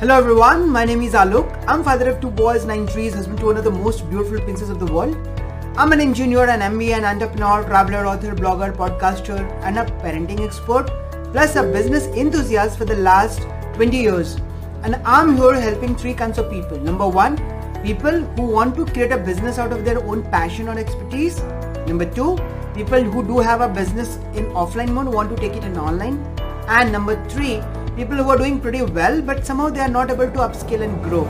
Hello everyone, my name is Alok. I'm father of two boys, nine trees, husband to one of the most beautiful princess of the world. I'm an engineer, an MBA, an entrepreneur, traveler, author, blogger, podcaster, and a parenting expert, plus a business enthusiast for the last 20 years. And I'm here helping three kinds of people. Number one, people who want to create a business out of their own passion or expertise. Number two, people who do have a business in offline mode want to take it in online. And number three, people who are doing pretty well but somehow they are not able to upskill and grow.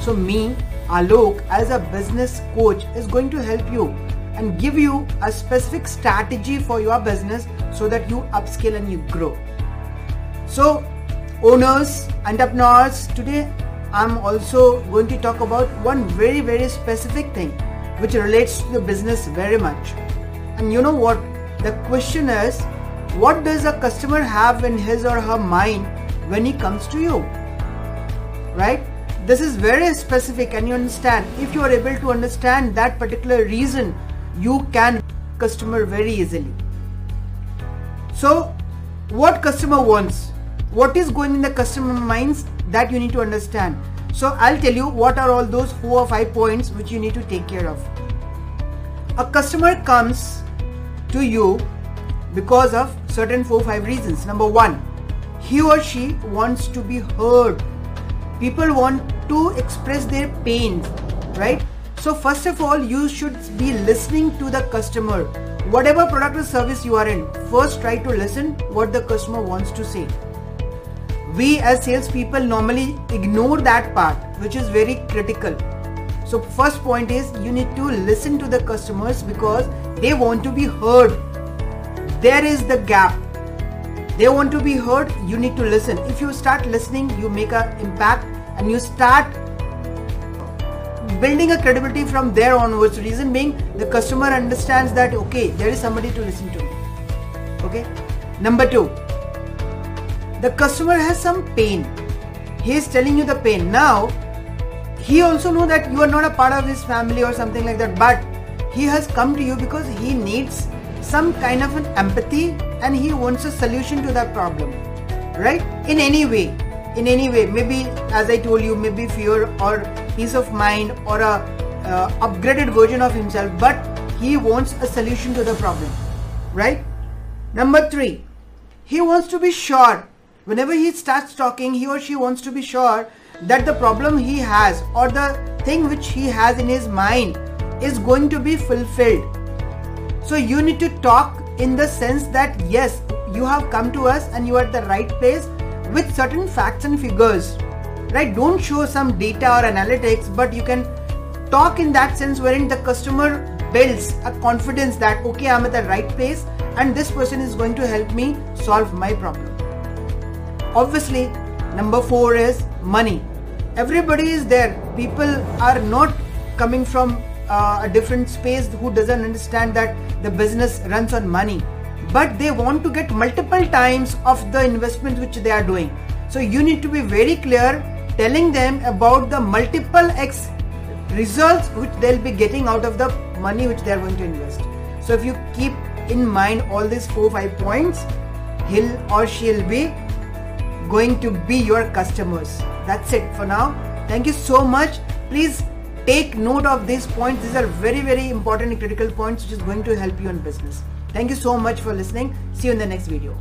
So me, Alok, as a business coach is going to help you and give you a specific strategy for your business so that you upskill and you grow. So owners, entrepreneurs, today I'm also going to talk about one very very specific thing which relates to the business very much. And you know what? The question is what does a customer have in his or her mind when he comes to you right? This is very specific and you understand. If you are able to understand that particular reason you can customer very easily. So what customer wants? What is going in the customer minds that you need to understand? So i'll tell you what are all those four or five points which you need to take care of. A customer comes to you because of certain four or five reasons. Number one he or she wants to be heard. People want to express their pain, right? So first of all, you should be listening to the customer. Whatever product or service you are in, first try to listen what the customer wants to say. We as salespeople normally ignore that part, which is very critical. So first point is you need to listen to the customers because they want to be heard. There is the gap they want to be heard you need to listen. If you start listening you make an impact and you start building a credibility from there onwards. Reason being the customer understands that okay there is somebody to listen to. Okay? Number two the customer has some pain. He is telling you the pain. Now he also know that you are not a part of his family or something like that but he has come to you because he needs some kind of an empathy and he wants a solution to that problem right? In any way in any way. Maybe as i told you maybe fear or peace of mind or a uh, upgraded version of himself but he wants a solution to the problem right? Number 3 he wants to be sure whenever he starts talking he or she wants to be sure that the problem he has or the thing which he has in his mind is going to be fulfilled. So you need to talk in the sense that yes, you have come to us and you are at the right place with certain facts and figures. Right? Don't show some data or analytics, but you can talk in that sense wherein the customer builds a confidence that okay, I'm at the right place and this person is going to help me solve my problem. Obviously, number four is money. Everybody is there. People are not coming from uh, a different space who doesn't understand that the business runs on money. But they want to get multiple times of the investment which they are doing. So you need to be very clear telling them about the multiple x results which they'll be getting out of the money which they are going to invest. So if you keep in mind all these four five points he'll or she'll be going to be your customers. That's it for now. Thank you so much. Please take note of these points. These are very very important and critical points which is going to help you in business. Thank you so much for listening. See you in the next video